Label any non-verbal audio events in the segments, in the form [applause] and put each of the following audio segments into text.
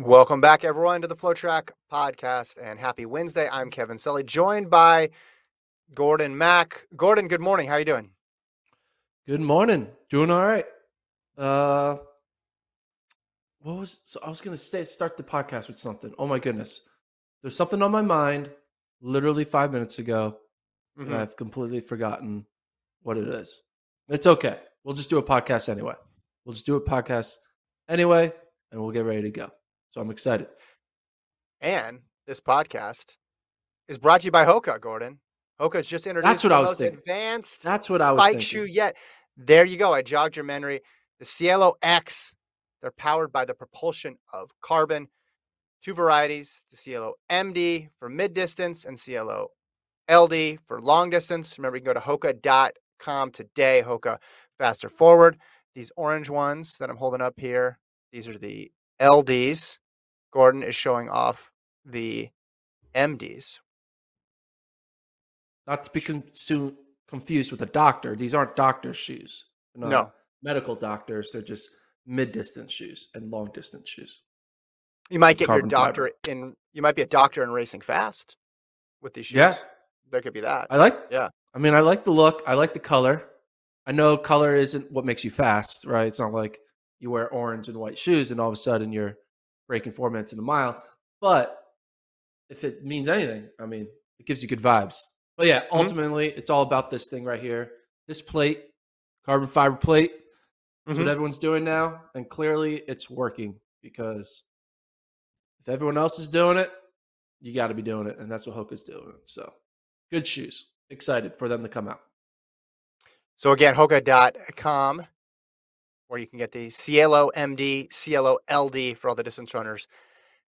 Welcome back, everyone, to the FloTrack podcast and happy Wednesday. I'm Kevin Sully, joined by Gordon Mack. Gordon, good morning. How are you doing? Good morning. Doing all right. Uh, what was so I was gonna say start the podcast with something. Oh my goodness, there's something on my mind literally five minutes ago, Mhm. and I've completely forgotten what it is. It's okay. We'll just do a podcast anyway. We'll just do a podcast anyway, and we'll get ready to go. So I'm excited. And this podcast is brought to you by Hoka, Gordon. Hoka's just introduced That's what the I was most thinking. advanced That's what I was spike thinking. shoe yet. There you go. I jogged your memory. The Cielo X. They're powered by the propulsion of carbon. Two varieties: the Cielo MD for mid distance and Cielo LD for long distance. Remember, you can go to Hoka.com today. Hoka faster forward. These orange ones that I'm holding up here. These are the LDs. Gordon is showing off the MDs. Not to be confused with a doctor. These aren't doctor's shoes. No. medical doctors. They're just mid distance shoes and long distance shoes. You might get your doctor fiber. in. You might be a doctor in racing fast with these shoes. Yeah. there could be that. I like. Yeah. I mean, I like the look. I like the color. I know color isn't what makes you fast, right? It's not like you wear orange and white shoes and all of a sudden you're breaking four minutes in a mile. But if it means anything, I mean, it gives you good vibes. But yeah, Mm-hmm. ultimately, it's all about this thing right here. This plate, carbon fiber plate. That's Mhm. what everyone's doing now, and clearly it's working because if everyone else is doing it, you got to be doing it, and that's what Hoka's doing. So, good shoes. Excited for them to come out. So again, Hoka.com, where you can get the Cielo MD, Cielo LD for all the distance runners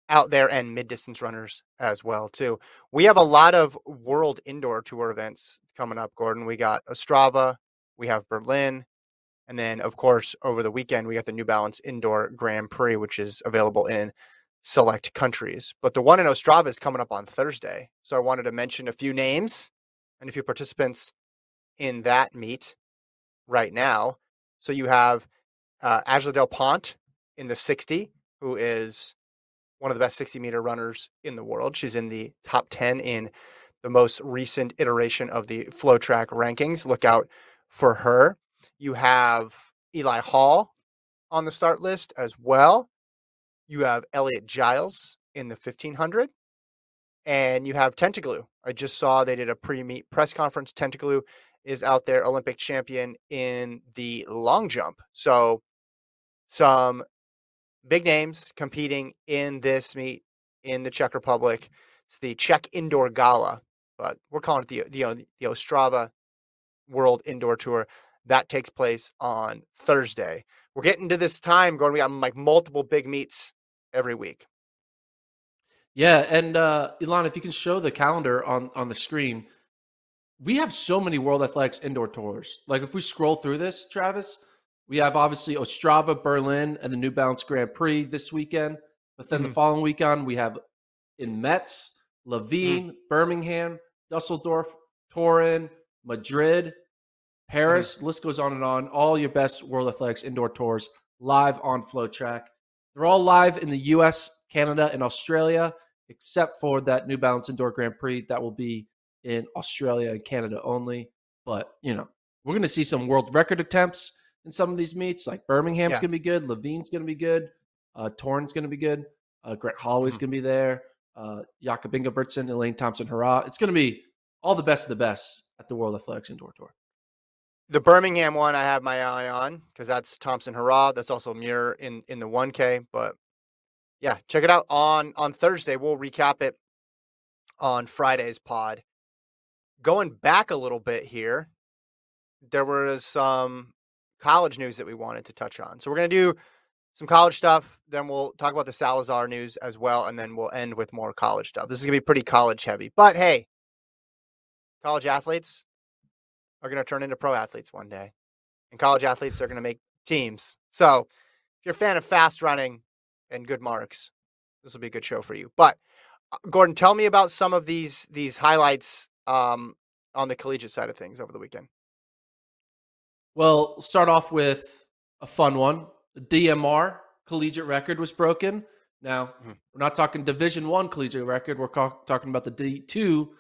out there and mid distance runners as well too. We have a lot of World Indoor Tour events coming up, Gordon. We got Ostrava, we have Berlin, and then of course over the weekend we got the New Balance Indoor Grand Prix, which is available in select countries. But the one in Ostrava is coming up on Thursday, so I wanted to mention a few names and a few participants in that meet right now. So you have uh, Ajla Del Ponte in the 60, who is one of the best 60 meter runners in the world. She's in the top 10 in the most recent iteration of the FloTrack rankings. Look out for her. You have Eli Hall on the start list as well. You have Elliot Giles in the 1500. And you have Tentoglou. I just saw they did a pre meet press conference. Tentoglou is out there, Olympic champion in the long jump. So, some big names competing in this meet in the Czech Republic. It's the Czech Indoor Gala, but we're calling it the the, the Ostrava World Indoor Tour. That takes place on Thursday. We're getting to this time, Gordon. We got like multiple big meets every week. Yeah, and uh, Elon, if you can show the calendar on on the screen, we have so many World Athletics indoor tours. Like if we scroll through this, Travis, we have obviously Ostrava, Berlin, and the New Balance Grand Prix this weekend. But then the Mhm. following weekend, we have in Metz, Liévin, Birmingham, Dusseldorf, Toruń, Madrid, Paris. List goes on and on. All your best World Athletics indoor tours live on FloTrack. They're all live in the U.S., Canada, and Australia, except for that New Balance Indoor Grand Prix that will be in Australia and Canada only. But you know, we're going to see some world record attempts in some of these meets. Like Birmingham's Yeah. going to be good, Liévin's going to be good, uh, Toruń's going to be good, uh, Grant Holloway's Mhm. going to be there, uh, Jakob Ingebrigtsen, Elaine Thompson, Herah! It's going to be all the best of the best at the World Athletics Indoor Tour. The Birmingham one I have my eye on because that's Thompson Herah. That's also Muir in in the 1K. But yeah, check it out on on Thursday. We'll recap it on Friday's pod. Going back a little bit here, there was some college news that we wanted to touch on. So we're gonna do some college stuff. Then we'll talk about the Salazar news as well, and then we'll end with more college stuff. This is gonna be pretty college heavy. But hey, college athletes are going to turn into pro athletes one day, and college athletes are going to make teams. So, if you're a fan of fast running and good marks, this will be a good show for you. But uh, Gordon, tell me about some of these these highlights um, on the collegiate side of things over the weekend. Well, start off with a fun one. The DMR collegiate record was broken. Now, Mhm. we're not talking Division One collegiate record. We're ca- talking about the D2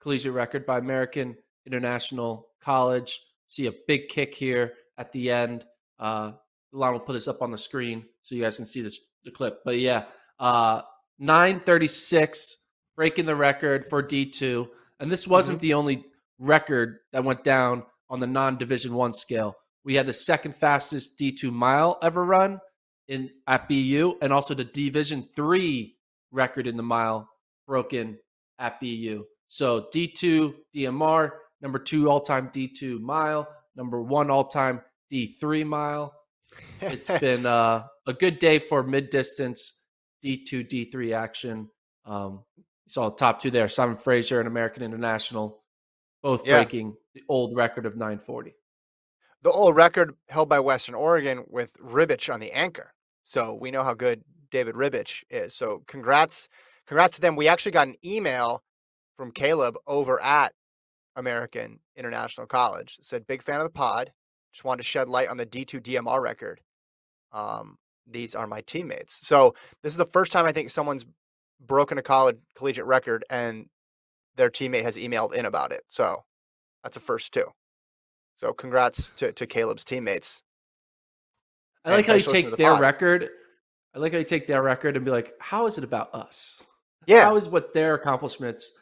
collegiate record by American International College. See a big kick here at the end. Uh, Lon will put this up on the screen so you guys can see this the clip. But yeah, uh, 936 breaking the record for D2. And this wasn't the only record that went down on the non-division 1 scale. We had the second fastest D2 mile ever run in at BU and also the division 3 record in the mile broken at BU. So D2 DMR, number 2 all-time D2 mile, number 1 all-time D3 mile. It's [laughs] been uh, a good day for mid-distance D2 D3 action. Um, you saw the top two there, Simon Fraser and American International, both Yeah. breaking the old record of 940. the old record held by Western Oregon with Ribich on the anchor. So we know how good David Ribich is. So congrats, congrats to them. We actually got an email from Caleb over at American International College. Said big fan of the pod. Just wanted to shed light on the D2 DMR record. Um, these are my teammates. So this is the first time I think someone's broken a college collegiate record and their teammate has emailed in about it. So that's a first too. So congrats to, to Caleb's teammates. I like And how you thanks for listening to take the their pod. record. I like how you take their record and be like, how is it about us? Yeah, How is what their accomplishments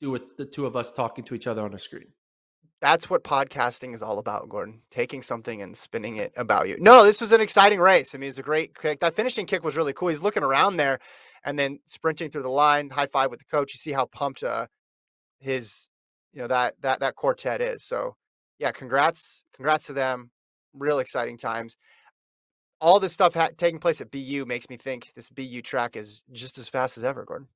do with the two of us talking to each other on a screen? that's what podcasting is all about, Gordon. Taking something and spinning it about you. No, this was an exciting race. I mean, it was a great kick. That finishing kick was really cool. He's looking around there and then sprinting through the line, high five with the coach. You see how pumped uh, his, you know, that that that quartet is. So, yeah, congrats, congrats to them. Real exciting times. All this stuff ha- taking place at BU makes me think this BU track is just as fast as ever, Gordon.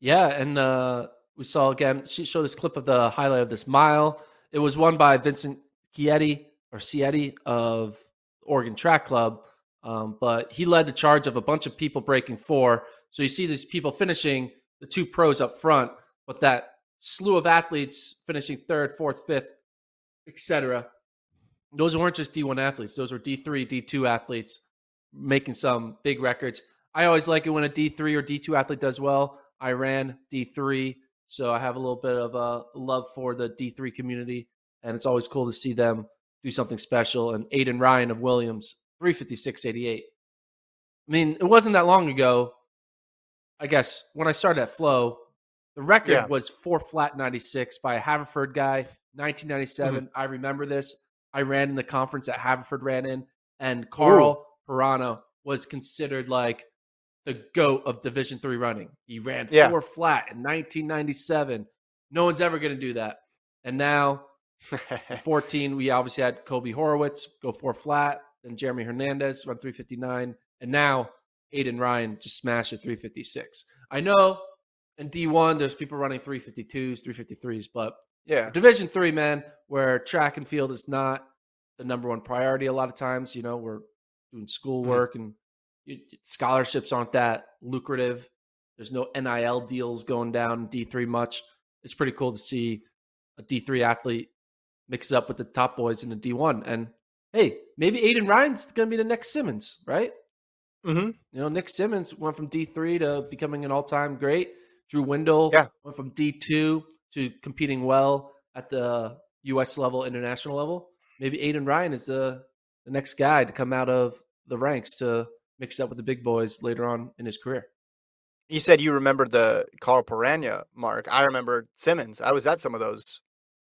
Yeah, and uh, we saw again. She showed this clip of the highlight of this mile. It was won by Vincent Chieti or Cietti of Oregon Track Club, um, but he led the charge of a bunch of people breaking four. So you see these people finishing the two pros up front, but that slew of athletes finishing third, fourth, fifth, etc. Those weren't just D1 athletes; those were D3, D2 athletes making some big records. I always like it when a D3 or D2 athlete does well. I ran D3, so I have a little bit of a love for the D3 community, and it's always cool to see them do something special. And Aiden Ryan of Williams, 356.88. I mean, it wasn't that long ago. I guess when I started at Flo, the record Yeah. was four flat 96 by a Haverford guy, 1997. Mm-hmm. I remember this. I ran in the conference that Haverford ran in, and Carl Pirano was considered like the goat of Division three running. He ran Yeah. four flat in 1997. No one's ever going to do that. And now, [laughs] 14, we obviously had Kobe Horowitz go four flat, then Jeremy Hernandez run 359, and now Aiden Ryan just smashed a 356. I know in D1 there's people running 352s, 353s, but yeah. Division three, man, where track and field is not the number one priority. A lot of times, you know, we're doing schoolwork and you, scholarships aren't that lucrative. There's no NIL deals going down D three much. It's pretty cool to see a D3 athlete mix it up with the top boys in the D1. And hey, maybe Aiden Ryan's going to be the next Symmonds, right? Mm-hmm. You know, Nick Symmonds went from D3 to becoming an all time great. Drew Windle Yeah. went from D2 to competing well at the US level, international level. Maybe Aiden Ryan is the, the next guy to come out of the ranks to mix up with the big boys later on in his career. You said you remembered the Carl Perania mark. I remember Symmonds. I was at some of those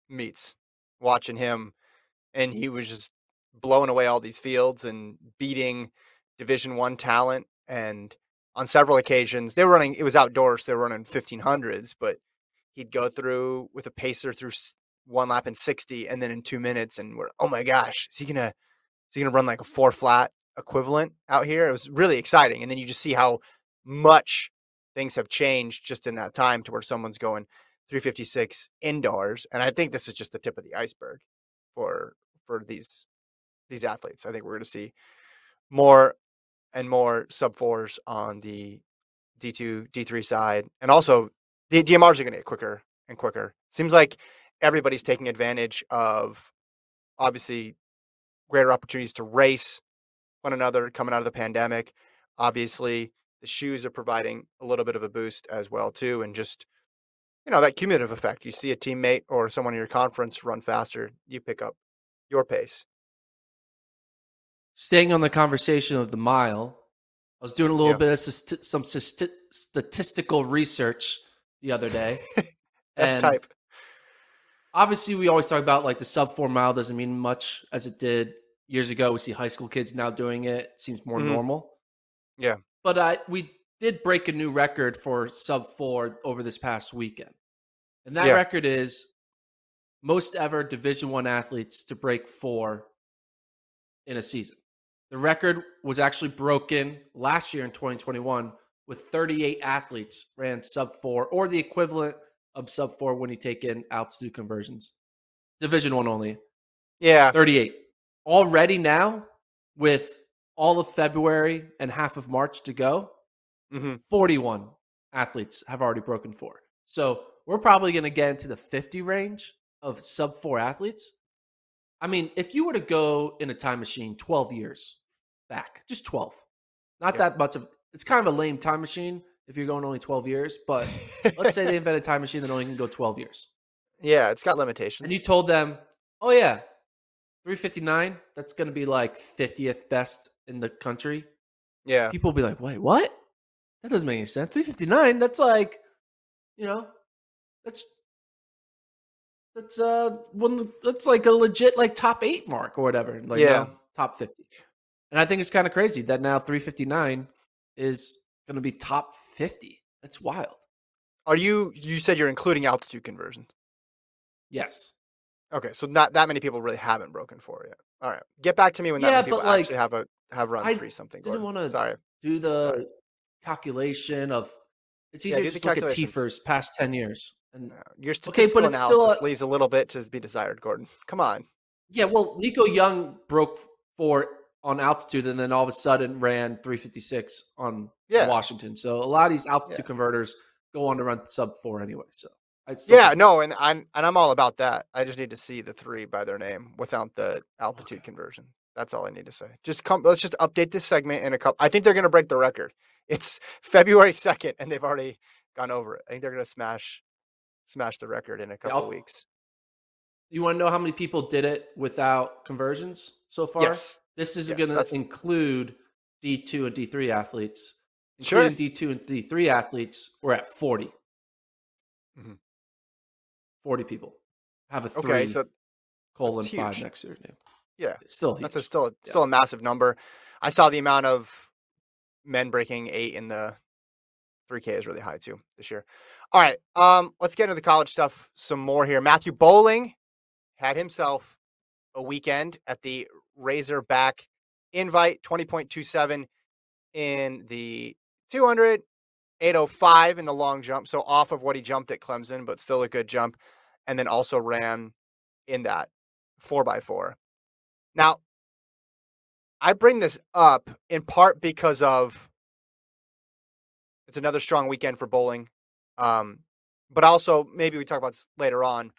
meets watching him, and he was just blowing away all these fields and beating Division One talent. And on several occasions, they were running. It was outdoors. They were running 1500s, but he'd go through with a pacer through one lap in 60, and then in two minutes, and we're oh my gosh, is he gonna is he gonna run like a four flat equivalent out here? It was really exciting, and then you just see how much things have changed just in that time to where someone's going 356 indoors and i think this is just the tip of the iceberg for for these these athletes i think we're going to see more and more sub fours on the d2 d3 side and also the dmrs are going to get quicker and quicker. Seems like everybody's taking advantage of obviously greater opportunities to race one another coming out of the pandemic. Obviously the shoes are providing a little bit of a boost as well too and just you know that cumulative effect. You see a teammate or someone in your conference run faster you pick up your pace Staying on the conversation of the mile, I was doing a little Yeah. bit of st- some st- statistical research the other day. [laughs] that's type obviously we always talk about like the sub four mile doesn't mean much as it did years ago. We see high school kids now doing it. it seems more Mhm. normal. Yeah. But I we did break a new record for sub four over this past weekend. And that Yeah. record is most ever division one athletes to break four in a season. The record was actually broken last year in 2021 with 38 athletes ran sub four or the equivalent of sub four when you take in altitude conversions. Division one only. yeah 38. Already now, with all of February and half of March to go, hmm 41 athletes have already broken four. So we're probably going to get into the 50 range of sub four athletes. I mean, if you were to go in a time machine 12 years back, just 12, not Yeah. that much of it's kind of a lame time machine if you're going only 12 years, but [laughs] let's say they invented a time machine that only can go 12 years. yeah it's got limitations And you told them, oh, yeah, 359, that's going to be like 50th best in the country. yeah People will be like, wait, what? That doesn't make any sense. 359, that's like, you know, that's that's uh one that's like a legit like top eight mark or whatever. Like Yeah. no, top 50. And I think it's kind of crazy that now 359 is gonna be top 50. That's wild. are you you said you're including altitude conversions Yes. okay so not that many people really haven't broken four yet all right get back to me when that Yeah, many people like, actually have a have run I three something didn't wanna sorry Do the calculation of it's Yeah, easier do to just look at calculations. TFRRS past 10 years. And No, your Okay, but still analysis a- leaves a little bit to be desired gordon come on Yeah, well, Nico Young broke four on altitude and then all of a sudden ran 356 on Yeah. Washington. So a lot of these altitude Yeah. converters go on to run sub four anyway. So I Yeah, no, and I'm and I'm all about that. I just need to see the three by their name without the altitude Okay. conversion. That's all I need to say. Just come. Let's just update this segment in a couple. I think they're going to break the record. It's [laughs] February second, and they've already gone over it. I think they're going to smash smash the record in a couple I'll- weeks. You want to know how many people did it without conversions so far? Yes. This is Yes, going to include D2 and D3 athletes. Sure. Including D2 and D3 athletes, we're at 40. Mhm. 40 people have a three Okay, so colon five huge. next year. name. yeah, It's still that's a still Yeah. still a massive number. I saw the amount of men breaking eight in the 3K is really high too this year. All right, um, let's get into the college stuff some more here. Matthew Boling had himself a weekend at the Razorback Invite, 20.27 in the 200, 805 in the long jump. So off of what he jumped at Clemson, but still a good jump. And then also ran in that 4x4. Now, I bring this up in part because of it's another strong weekend for Boling. Um, but also maybe we talk about this later on.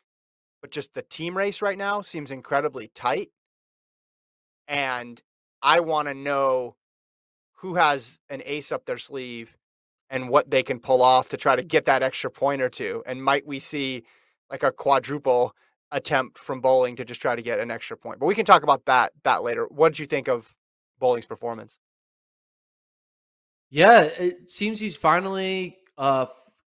but just the team race right now seems incredibly tight. And I want to know who has an ace up their sleeve and what they can pull off to try to get that extra point or two. And might we see like a quadruple attempt from Boling to just try to get an extra point? But we can talk about that that later. What did you think of Boling's performance? Yeah, it seems he's finally uh,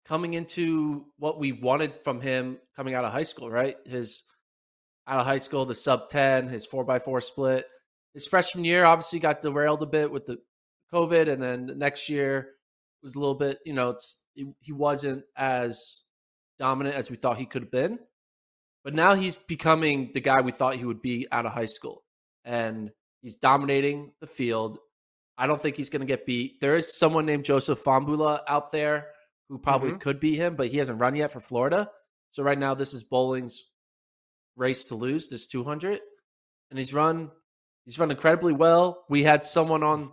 coming into what we wanted from him coming out of high school, right? His out of high school, the sub 10, his 4x4 split. His freshman year obviously got derailed a bit with the COVID, and then the next year was a little bit, you know, it's he wasn't as dominant as we thought he could have been. But now he's becoming the guy we thought he would be out of high school. And he's dominating the field. I don't think he's going to get beat. There is someone named Joseph Fahnbulleh out there who probably mm-hmm. could beat him, but he hasn't run yet for Florida. So right now, this is Boling's race to lose this 200, and he's run he's run incredibly well. We had someone on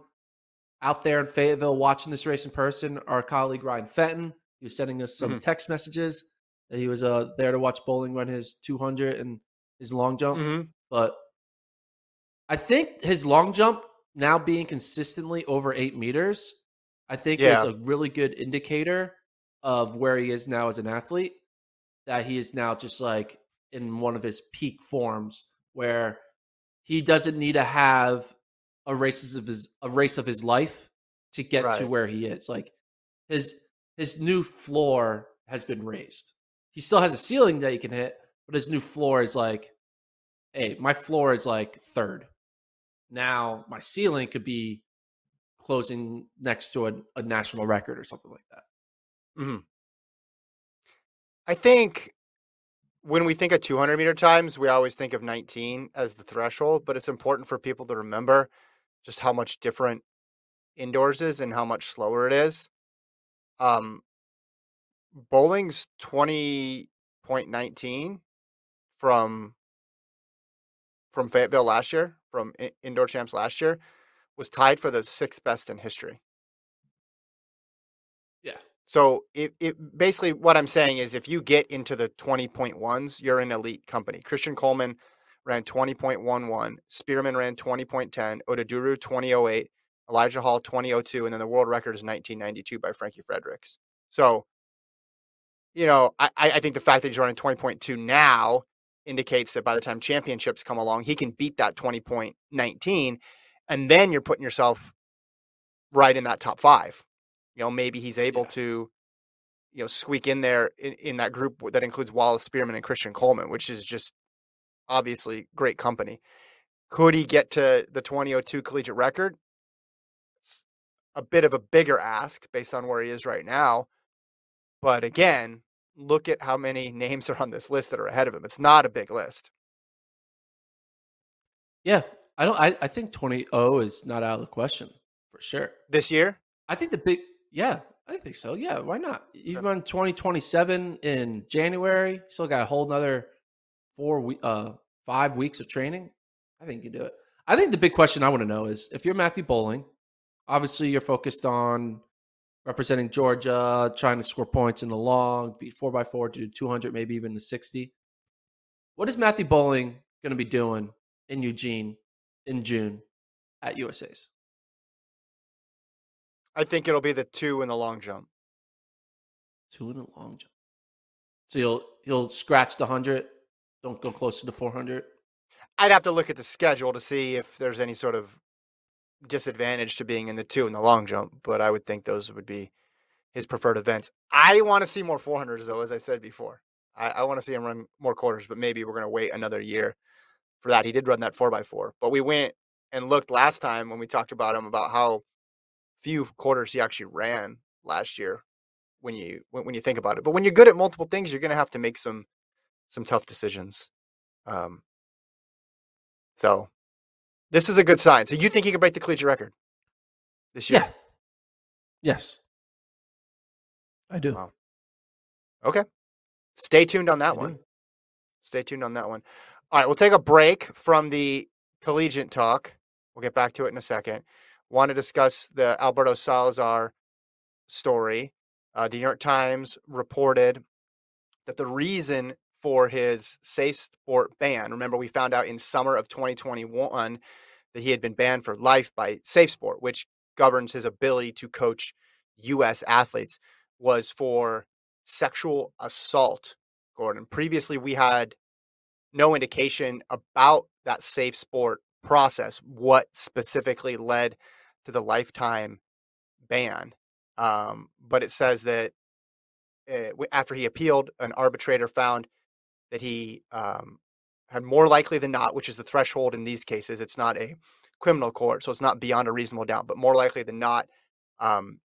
out there in Fayetteville watching this race in person. Our colleague Ryan Fenton, he was sending us some mm-hmm. text messages that he was uh, there to watch Boling run his 200 and his long jump. Mm-hmm. But I think his long jump now being consistently over eight meters, I think yeah. is a really good indicator of where he is now as an athlete, that he is now just like in one of his peak forms where he doesn't need to have a races of his a race of his life to get right. to where he is. Like his his new floor has been raised. He still has a ceiling that he can hit, but his new floor is like, hey, my floor is like third. Now my ceiling could be closing next to a, a national record or something like that. Mm-hmm. I think when we think of 200 meter times, we always think of 19 as the threshold, but it's important for people to remember just how much different indoors is and how much slower it is. Um, Boling's 20.19 from from Fayetteville last year, from indoor champs last year, was tied for the sixth best in history. So it, it basically what I'm saying is if you get into the 20.1s, you're an elite company. Christian Coleman ran 20.11, Spearmon ran 20.10, Oduduru 2008, Elijah Hall 2002, and then the world record is 1992 by Frankie Fredericks. So, you know, I, I think the fact that he's running 20.2 now indicates that by the time championships come along, he can beat that 20.19. And then you're putting yourself right in that top five you know, maybe he's able yeah. to, you know, squeak in there in, in that group that includes Wallace Spearmon and Christian Coleman, which is just obviously great company. Could he get to the 2002 collegiate record? It's a bit of a bigger ask based on where he is right now. But again, look at how many [laughs] names are on this list that are ahead of him. It's not a big list. Yeah, I don't. I, I think 20 is not out of the question for sure. This year? I think the big yeah, I think so. Yeah, why not? You run 2027 in January. Still got a whole another four we uh five weeks of training. I think you do it. I think the big question I want to know is if you're Matthew Boling, obviously you're focused on representing Georgia, trying to score points in the long, beat four by four to 200, maybe even the 60. What is Matthew Boling going to be doing in Eugene in June at USA's? I think it'll be the two in the long jump. Two in the long jump. So you'll you'll scratch the hundred. Don't go close to the four hundred. I'd have to look at the schedule to see if there's any sort of disadvantage to being in the two in the long jump, but I would think those would be his preferred events. I want to see more 400s though, as I said before. I, I want to see him run more quarters, but maybe we're going to wait another year for that. He did run that four by four, but we went and looked last time when we talked about him about how few quarters he actually ran last year when you when, when you think about it. But when you're good at multiple things, you're going to have to make some some tough decisions. Um, so this is a good sign. So you think he can break the collegiate record this year? Yeah. Yes. I do. Wow. Okay. Stay tuned on that I one. Do. Stay tuned on that one. All right, we'll take a break from the collegiate talk. We'll get back to it in a second want to discuss the Alberto Salazar story. Uh, the New York Times reported that the reason for his SafeSport ban. Remember, we found out in summer of 2021 that he had been banned for life by SafeSport, which governs his ability to coach U.S. athletes, was for sexual assault. Gordon. Previously, we had no indication about that SafeSport process, what specifically led to the lifetime ban. Um, but it says that uh, after he appealed, an arbitrator found that he um, had more likely than not, which is the threshold in these cases. It's not a criminal court, so it's not beyond a reasonable doubt, but more likely than not, um,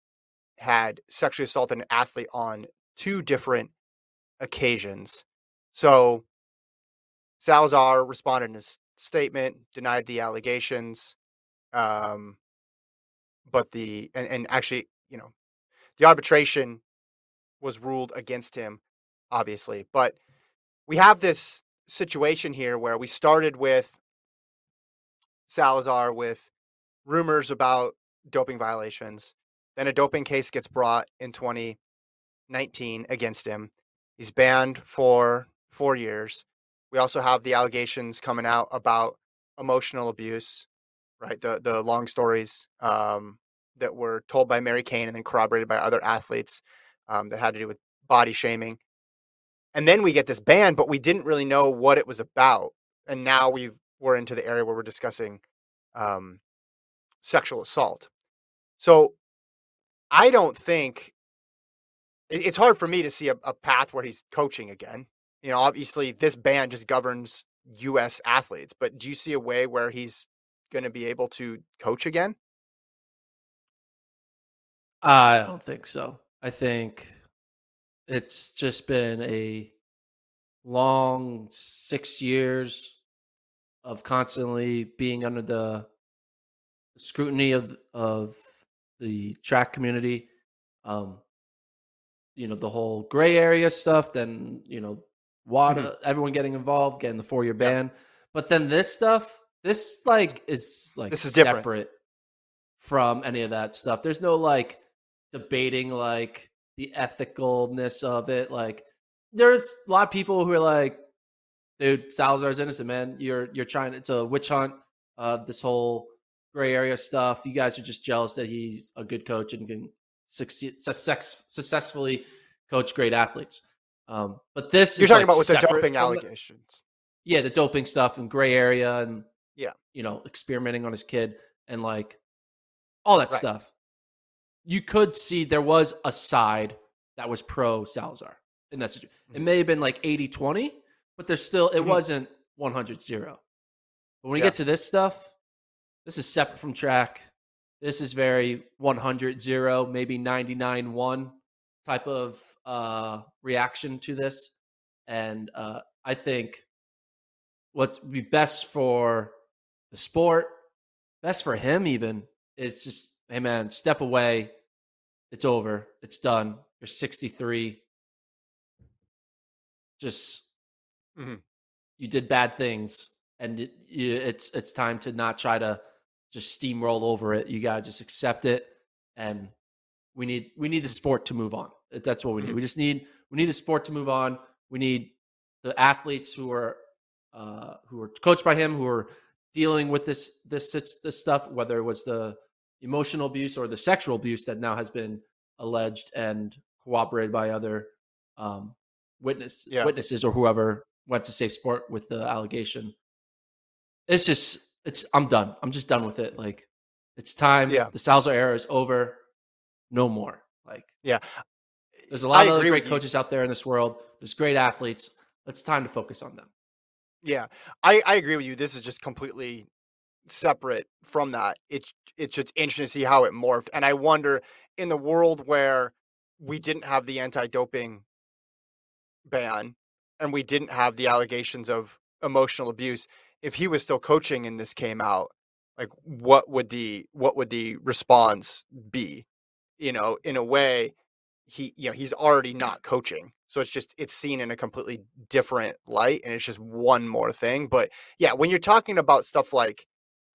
had sexually assaulted an athlete on two different occasions. So Salazar responded in his statement, denied the allegations, um, but the and, and actually, you know, the arbitration was ruled against him, obviously. But we have this situation here where we started with Salazar with rumors about doping violations. Then a doping case gets brought in 2019 against him. He's banned for four years. We also have the allegations coming out about emotional abuse, right? The the long stories um, that were told by Mary Cain and then corroborated by other athletes um, that had to do with body shaming. And then we get this ban, but we didn't really know what it was about. And now we we're into the area where we're discussing um, sexual assault. So I don't think it, it's hard for me to see a, a path where he's coaching again. You know, obviously this ban just governs U.S. athletes, but do you see a way where he's going to be able to coach again? I don't think so. I think it's just been a long six years of constantly being under the scrutiny of of the track community. Um, you know, the whole gray area stuff, then, you know, WADA, mm-hmm. everyone getting involved, getting the four year ban. Yeah. But then this stuff, this like is like this is separate different. from any of that stuff. There's no like debating like the ethicalness of it. Like there's a lot of people who are like, dude, Salazar's innocent, man. You're you're trying to witch hunt. Uh, this whole gray area stuff. You guys are just jealous that he's a good coach and can succeed, success, successfully coach great athletes. Um, but this you're talking like about with the doping allegations. The, yeah, the doping stuff and gray area and yeah, you know, experimenting on his kid and like all that right. stuff you could see there was a side that was pro Salazar in that situation. Mm-hmm. It may have been like 80 20, but there's still, it mm-hmm. wasn't 100 0. But when we yeah. get to this stuff, this is separate from track. This is very 100 0, maybe 99 1 type of uh, reaction to this. And uh, I think what would be best for the sport, best for him even, is just hey man, step away. It's over. It's done. You're 63. Just mm-hmm. you did bad things, and it, you, it's it's time to not try to just steamroll over it. You gotta just accept it, and we need we need the sport to move on. That's what we need. Mm-hmm. We just need we need the sport to move on. We need the athletes who are uh, who are coached by him, who are dealing with this this this stuff, whether it was the emotional abuse or the sexual abuse that now has been alleged and corroborated by other um, witness yeah. witnesses or whoever went to SafeSport with the allegation. It's just it's I'm done. I'm just done with it. Like it's time. Yeah. The Salazar era is over. No more. Like yeah. There's a lot I of great coaches out there in this world. There's great athletes. It's time to focus on them. Yeah, I, I agree with you. This is just completely separate from that. It's it's just interesting to see how it morphed. And I wonder in the world where we didn't have the anti-doping ban and we didn't have the allegations of emotional abuse, if he was still coaching and this came out, like what would the what would the response be? You know, in a way, he you know he's already not coaching so it's just it's seen in a completely different light and it's just one more thing but yeah when you're talking about stuff like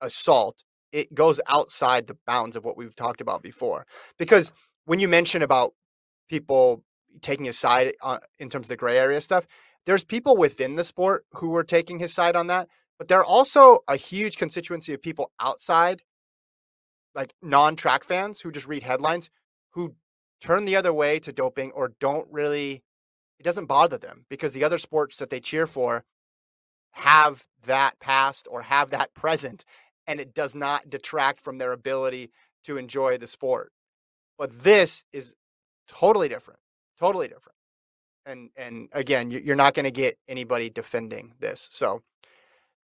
assault, it goes outside the bounds of what we've talked about before. Because when you mention about people taking a side uh, in terms of the gray area stuff, there's people within the sport who were taking his side on that, but there are also a huge constituency of people outside, like non-track fans who just read headlines, who turn the other way to doping or don't really it doesn't bother them because the other sports that they cheer for have that past or have that present and it does not detract from their ability to enjoy the sport. But this is totally different totally different. And and again you're not going to get anybody defending this so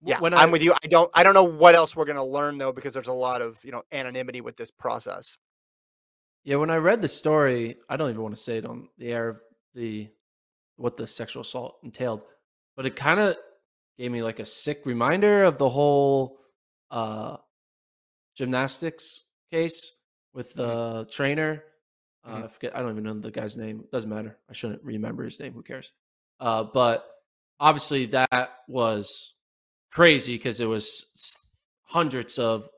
yeah when I, i'm with you i don't i don't know what else we're going to learn though because there's a lot of you know anonymity with this process. Yeah when i read the story i don't even want to say it on the air of the what the sexual assault entailed but it kind of gave me like a sick reminder of the whole uh gymnastics case with the mm-hmm. trainer uh, mm-hmm. I forget. I don't even know the guy's name. Doesn't matter. I shouldn't remember his name. Who cares? Uh, but obviously, that was crazy because it was hundreds of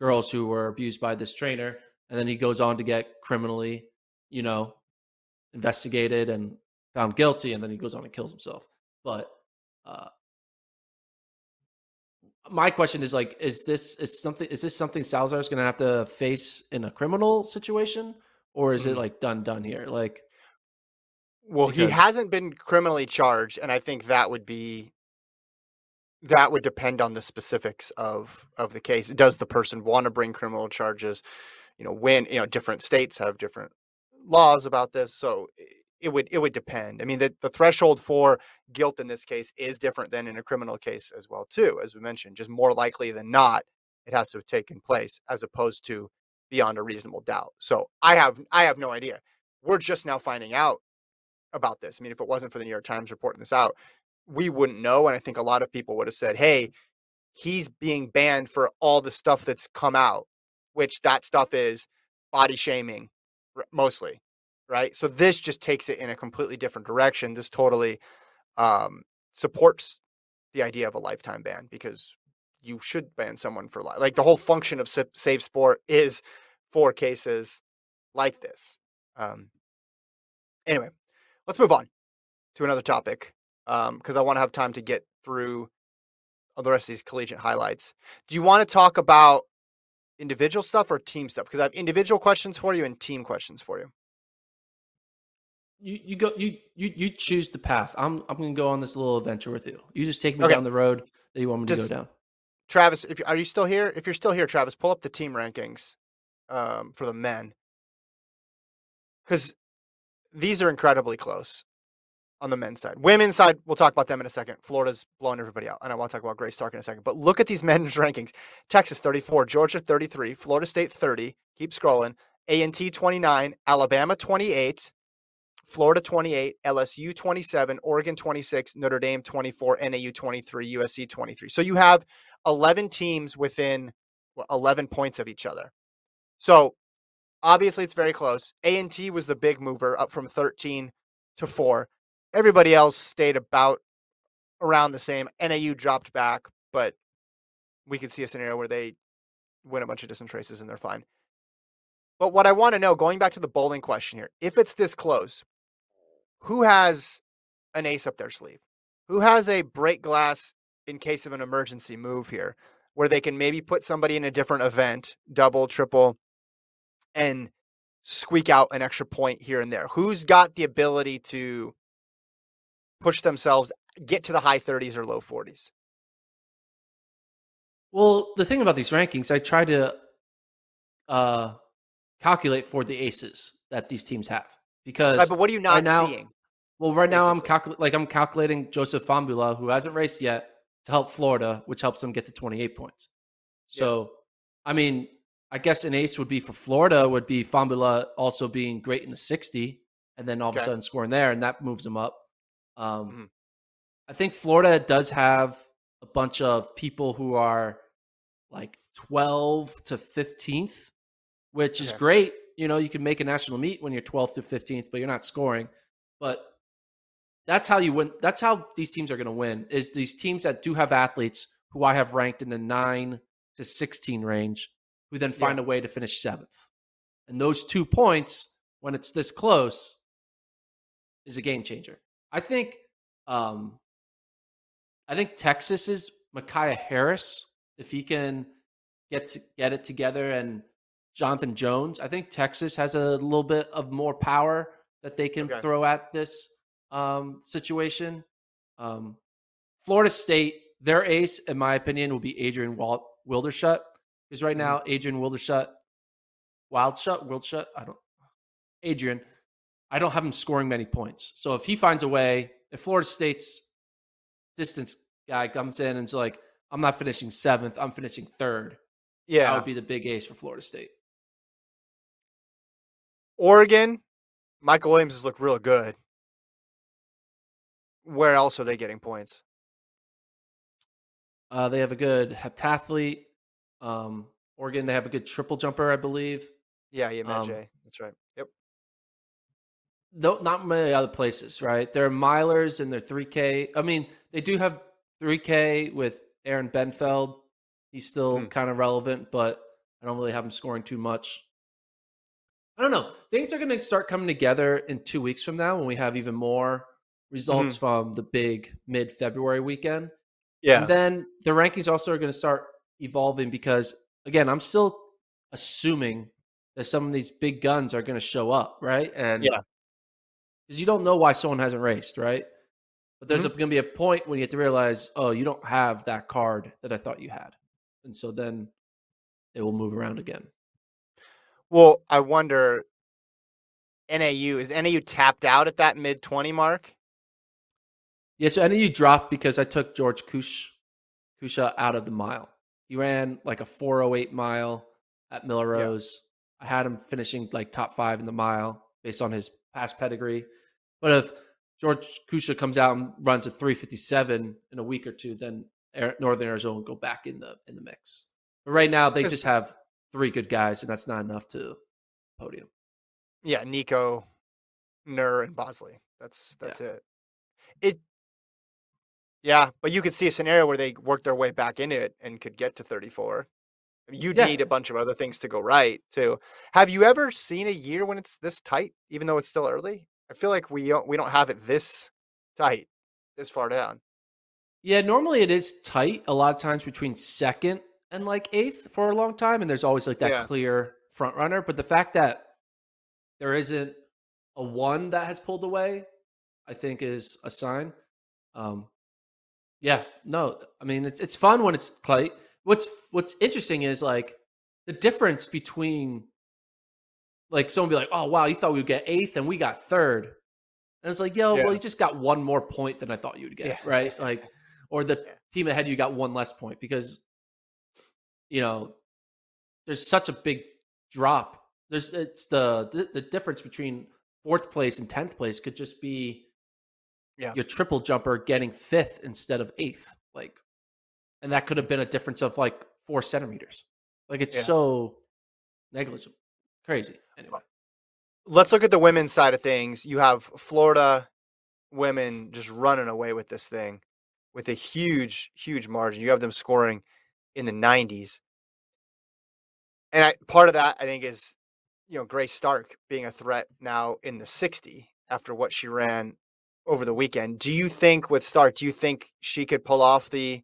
girls who were abused by this trainer, and then he goes on to get criminally, you know, investigated and found guilty, and then he goes on and kills himself. But uh, my question is like, is this is something? Is this something Salazar is going to have to face in a criminal situation? or is mm. it like done done here? Like, well, because... he hasn't been criminally charged, and I think that would be that would depend on the specifics of of the case. Does the person want to bring criminal charges? You know, when you know different states have different laws about this, so it would it would depend. I mean, the, the threshold for guilt in this case is different than in a criminal case as well, too. As we mentioned, just more likely than not, it has to have taken place, as opposed to beyond a reasonable doubt. So I have I have no idea. We're just now finding out about this. I mean, if it wasn't for the New York Times reporting this out, we wouldn't know. And I think a lot of people would have said, "Hey, he's being banned for all the stuff that's come out," which that stuff is body shaming, mostly, right? So this just takes it in a completely different direction. This totally um, supports the idea of a lifetime ban because you should ban someone for life. Like the whole function of SafeSport is for cases like this. Um, anyway, let's move on to another topic because um, I want to have time to get through the rest of these collegiate highlights. Do you want to talk about individual stuff or team stuff? Because I have individual questions for you and team questions for you. You you go you you you choose the path. I'm I'm gonna go on this little adventure with you. You just take me okay. down the road that you want me just, to go down. Travis, if are you still here? If you're still here, Travis, pull up the team rankings um, for the men because these are incredibly close on the men's side. Women's side, we'll talk about them in a second. Florida's blowing everybody out, and I want to talk about Grace Stark in a second. But look at these [laughs] men's rankings: Texas 34, Georgia 33, Florida State 30. Keep scrolling. A and T 29, Alabama 28, Florida 28, LSU 27, Oregon 26, Notre Dame 24, NAU 23, USC 23. So you have 11 teams within 11 points of each other. So obviously it's very close. A&T was the big mover up from 13 to 4. Everybody else stayed about around the same. NAU dropped back, but we could see a scenario where they win a bunch of distance races and they're fine. But what I want to know, going back to the Boling question here, if it's this close, who has an ace up their sleeve? Who has a break glass in case of an emergency move here where they can maybe put somebody in a different event, double, triple, and squeak out an extra point here and there? Who's got the ability to push themselves, get to the high 30s or low 40s? Well, the thing about these rankings, I try to uh, calculate for the aces that these teams have because. Right, but what are you not right now, seeing? Well, right basically? now I'm calculating, like I'm calculating Joseph Fahnbulleh, who hasn't raced yet, to help Florida, which helps them get to 28 points. So, yeah. I mean, I guess an ace would be for Florida would be Fambula also being great in the 60 and then all okay. of a sudden scoring there, and that moves them up. Um, mm-hmm. I think Florida does have a bunch of people who are like 12 to 15th, which is great. You know, you can make a national meet when you're 12th to 15th, but you're not scoring. But that's how you win. That's how these teams are going to win. Is these teams that do have athletes who I have ranked in the nine to sixteen range, who then find yeah. a way to finish seventh. And those two points, when it's this close, is a game changer. I think Um, I think Texas is Micaiah Harris. If he can get to, get it together and Jonathan Jones, I think Texas has a little bit of more power that they can Okay. throw at this um, situation. Um, Florida State, their ace, in my opinion, will be Adrian Wal- Wildershut. Because right Mhm. now, Adrian Wildershut, Wildshut, Wildshut, I don't, Adrian, I don't have him scoring many points. So if he finds a way, if Florida State's distance guy comes in and is like, I'm not finishing seventh, I'm finishing third, Yeah. that would be the big ace for Florida State. Oregon, Michael Williams has looked real good. Where else are they getting points? Uh, they have a good heptathlete. Um, Oregon, they have a good triple jumper, I believe. Yeah, yeah, Matt Um, J. That's right. Yep. Though not many other places, right? There are milers and they're 3K. I mean, they do have 3K with Aaron Benfeld. He's still Hmm. kind of relevant, but I don't really have him scoring too much. I don't know. Things are going to start coming together in two weeks from now when we have even more results from the big mid February weekend. Yeah. And then the rankings also are going to start evolving because, again, I'm still assuming that some of these big guns are going to show up, right? And Yeah. because you don't know why someone hasn't raced, right? But there's Mm-hmm. going to be a point when you have to realize, oh, you don't have that card that I thought you had, and so then it will move around again. Well, I wonder NAU is NAU tapped out at that mid 20 mark? Yeah, so NAU dropped because I took George Kush, Kusche out of the mile. He ran like a 408 mile at Millrose. I had him finishing like top five in the mile based on his past pedigree. But if George Kusche comes out and runs a 357 in a week or two, then Northern Arizona will go back in the in the mix. But right now they just have three good guys, and that's not enough to podium. Yeah, Nico, Nur, and Bosley. That's that's it. It yeah, but you could see a scenario where they work their way back into it and could get to 34. You'd Yeah. need a bunch of other things to go right too. Have you ever seen a year when it's this tight, even though it's still early? I feel like we don't we don't have it this tight, this far down. Yeah, normally it is tight a lot of times between second and like eighth for a long time, and there's always like that Yeah. clear front runner. But the fact that there isn't a one that has pulled away, I think is a sign. Um, yeah, no, I mean it's it's fun when it's tight. What's what's interesting is like the difference between like someone be like, oh wow, you thought we would get eighth and we got third. And it's like, yo, Yeah. well, you just got one more point than I thought you would get, Yeah. right? Like, or the [laughs] team ahead you got one less point because you know there's such a big drop. There's it's the the, the difference between fourth place and tenth place could just be Yeah. your triple jumper getting fifth instead of eighth, like, and that could have been a difference of like four centimeters. Like it's Yeah. so negligible, crazy. Anyway, Let's look at the women's side of things. You have Florida women just running away with this thing with a huge, huge margin. You have them scoring in the 90s. And I, part of that, I think, is you know Grace Stark being a threat now in the 60 after what she ran over the weekend. Do you think with Stark, do you think she could pull off the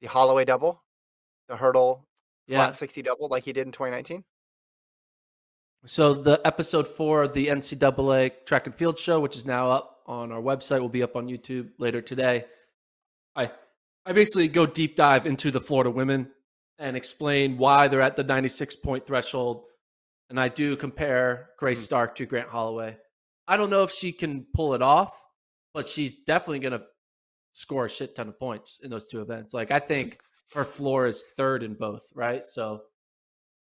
the Holloway double, the hurdle yeah. flat 60 double like he did in 2019? So the episode four of the NCAA track and field show, which is now up on our website, will be up on YouTube later today. I I basically go deep dive into the Florida women and explain why they're at the 96 point threshold. And I do compare Grace Hmm. Stark to Grant Holloway. I don't know if she can pull it off, but she's definitely going to score a shit ton of points in those two events. Like I think [laughs] her floor is third in both, right? So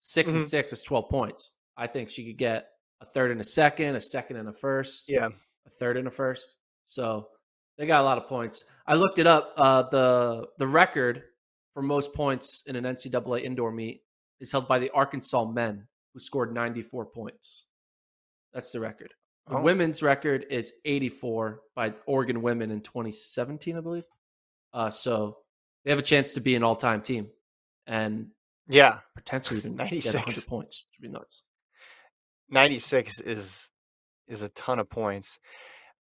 6 and Mhm. six is 12 points. I think she could get a third and a second, a second and a first, Yeah. a third and a first. So they got a lot of points. I looked it up. Uh, the the record for most points in an NCAA indoor meet is held by the Arkansas men, who scored 94 points. That's the record. The Oh. women's record is 84 by Oregon women in 2017, I believe. Uh, so they have a chance to be an all-time team and Yeah. potentially even [laughs] get 96. 100 points. Which would be nuts. 96 is is a ton of points.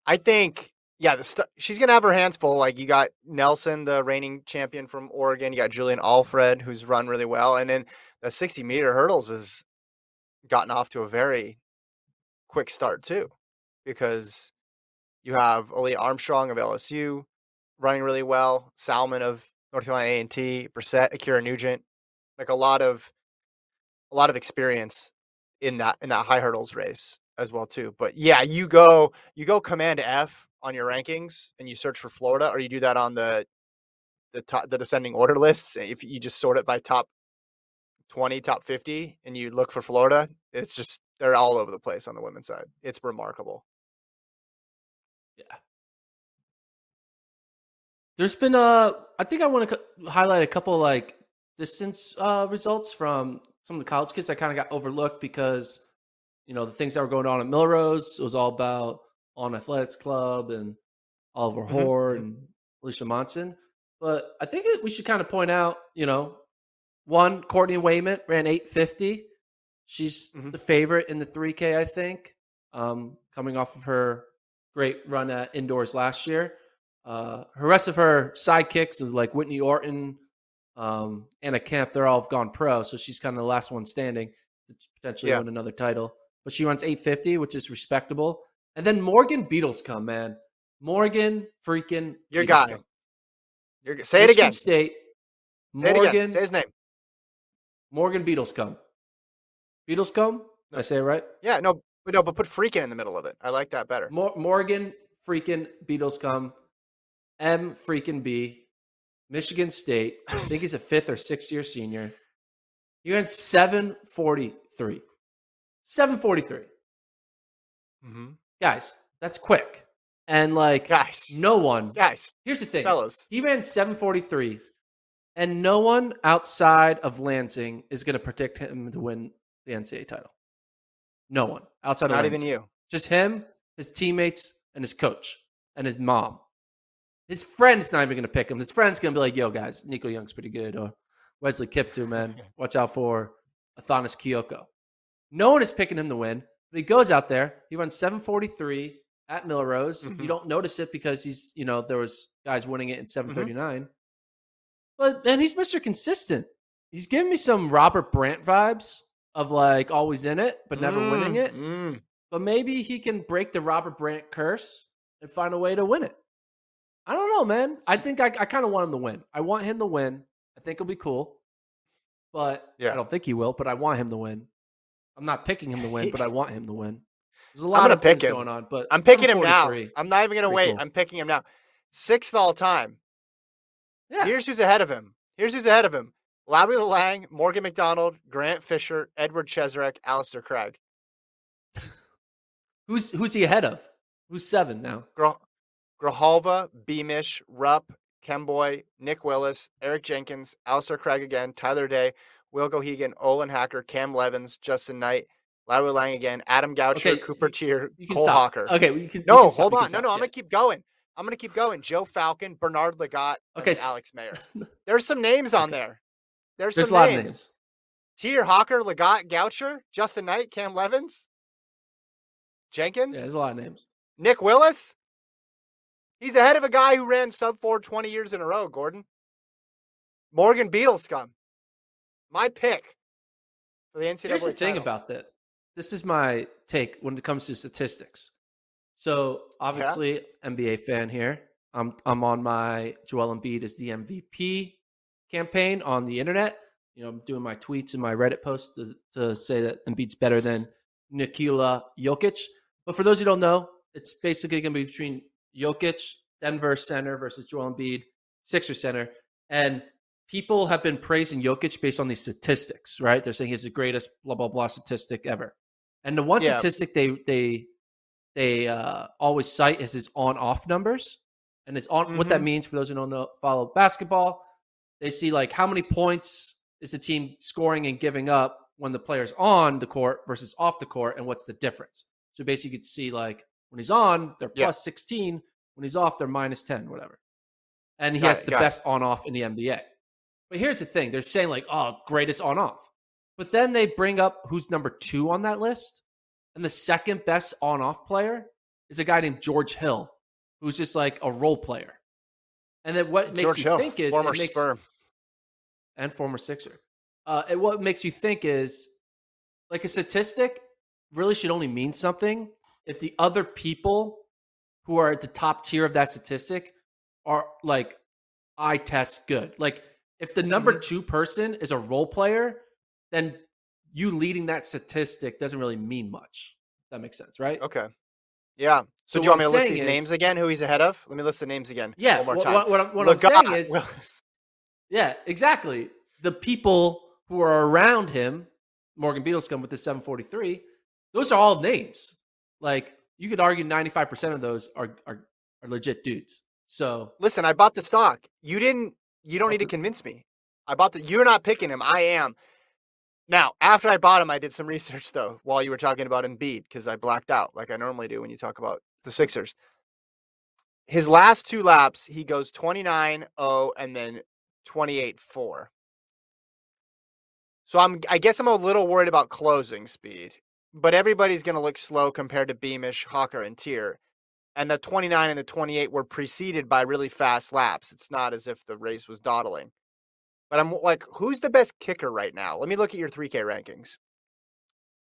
I think yeah, st- she's gonna have her hands full. Like you got Nelson, the reigning champion from Oregon. You got Julien Alfred, who's run really well, and then the 60 meter hurdles has gotten off to a very quick start too, because you have Alia Armstrong of LSU running really well, Salmon of North Carolina A and T, Brissett, Ackera Nugent, like a lot of a lot of experience in that in that high hurdles race as well too. But yeah, you go you go command F on your rankings and you search for Florida, or you do that on the the top the descending order lists. If you just sort it by top twenty, top fifty, and you look for Florida, it's just they're all over the place on the women's side. It's remarkable. Yeah. There's been a. I think I want to highlight a couple like distance uh, results from some of the college kids that kind of got overlooked because you know the things that were going on at Millrose. It was all about on Athletics Club and Oliver Mhm, Hoare mhm. and Alicia Monson. But I think that we should kind of point out, you know, one Courtney Wayment ran 850. She's Mhm. the favorite in the 3K, I think, um, coming off of her great run at indoors last year. Uh, her rest of her sidekicks like Whitney Orton, um, Anna Camp, They're all gone pro, so she's kind of the last one standing to potentially Yeah. win another title. But she runs 850, which is respectable. And then Morgan Beadlescomb, man. Morgan freaking Your Beatles guy. come. You're, g- say it again. Michigan. State. Say. Morgan Say his name. Morgan Beadlescomb. Beatles come. Did I say it right? Yeah, no, but no, but put freaking in the middle of it. I like that better. Mor- Morgan freaking Beadlescomb. M freaking B. Michigan State. I [laughs] think he's a fifth or sixth year senior. You ran 743. 743. Mm-hmm. Guys, that's quick. And like Guys, no one. guys, Here's the thing. fellas. He ran 743, and no one outside of Lansing is going to predict him to win the NCAA title. No one outside of Not Lansing. even you. Just him, his teammates, and his coach and his mom. His friend's not even going to pick him. His friend's going to be like, yo, guys, Nico Young's pretty good. Or Wesley Kiptoo, man. [laughs] Watch out for Athanas Kioko. No one is picking him to win. But he goes out there. He runs 743 at Millrose. Mhm. You don't notice it because he's, you know, there was guys winning it in Mm-hmm. 739. But then he's Mr. Consistent. He's giving me some Robert Brandt vibes of like always in it, but never winning Mm, it mm. but maybe he can break the Robert Brandt curse and find a way to win it. I don't know, man. I think I, I kind of want him to win. I want him to win. I think it'll be cool, but Yeah. I don't think he will. But I want him to win. I'm not picking him to win, but I [laughs] want him to win. There's a I'm lot of things pick him. going on, but I'm picking him now. I'm not even gonna wait. cool. I'm picking him now. Sixth all time. Yeah. Here's who's ahead of him. Here's who's ahead of him. Lawi Lalang, Morgan McDonald, Grant Fisher, Edward Cheserek, Alistair Cragg. [laughs] Who's who's he ahead of? Who's seven now? Gra- Beamish, Rupp, Kemboy, Nick Willis, Eric Jenkins, Alistair Cragg again, Tyler Day, Will Geoghegan, Olin Hacker, Cam Levins, Justin Knight, Lawi Lalang again, Adam Goucher, Okay, Cooper Teare, Cole stop. Hocker. Okay, you can. No, can hold on. No, no, I'm yeah. gonna keep going. I'm gonna keep going. Joe Falcon, Bernard Lagat, Okay, Alex Mayer. [laughs] There's some names on there. There's, There's a some lot names. of names. Teare, Hocker, Lagat, Goucher, Justin Knight, Cam Levins, Jenkins, Yeah, there's a lot of names. Nick Willis. He's ahead of a guy who ran sub four 20 years in a row, Gordon. Morgan Beadlescomb. My pick for the NCAA. Here's the thing about that. This is my take when it comes to statistics. So uh-huh. obviously, NBA fan here. I'm I'm on my Joel Embiid is the MVP campaign on the internet. You know, I'm doing my tweets and my Reddit posts to, to say that Embiid's better than Nikola Jokic. But for those who don't know, it's basically going to be between Jokic, Denver center versus Joel Embiid, Sixer center, and people have been praising Jokic based on these statistics, right? They're saying he's the greatest blah blah blah statistic ever. And the one Yeah. statistic they they they uh, always cite is his on off numbers, and it's on what that Mhm. means for those who don't know follow basketball. They see like how many points is the team scoring and giving up when the player's on the court versus off the court, and what's the difference. So basically, you could see like when he's on, they're Yeah. plus sixteen. When he's off, they're minus ten, whatever. And he Got has it, the best on off in the NBA. But here's the thing: they're saying like, "Oh, greatest on off," but then they bring up who's number two on that list, and the second best on off player is a guy named George Hill, who's just like a role player. And then what makes George you Hill, think is former makes, Spur. and former Sixer. Uh, and what makes you think is like a statistic really should only mean something if the other people who are at the top tier of that statistic are like eye test good. Like if the number two person is a role player, then you leading that statistic doesn't really mean much. That makes sense, right? Okay. Yeah. So, So do you want me to list these is- names again? Who he's ahead of? Let me list the names again. Yeah. One more time. what, what I'm, what I'm saying is, yeah, exactly. The people who are around him, Morgan Beadlescomb with the 743, those are all names. Like you could argue 95% of those are, are, are legit dudes. So listen, I bought the stock. You didn't. You don't need to convince me. I bought the. You're not picking him. I am. Now, after I bought him, I did some research though while you were talking about Embiid because I blacked out like I normally do when you talk about the Sixers. His last two laps, he goes 29 0 and then 28 4. So I'm I guess I'm a little worried about closing speed, but everybody's going to look slow compared to Beamish, Hocker, and Teare. And the 29 and the 28 were preceded by really fast laps. It's not as if the race was dawdling. But I'm like, who's the best kicker right now? Let me look at your 3K rankings.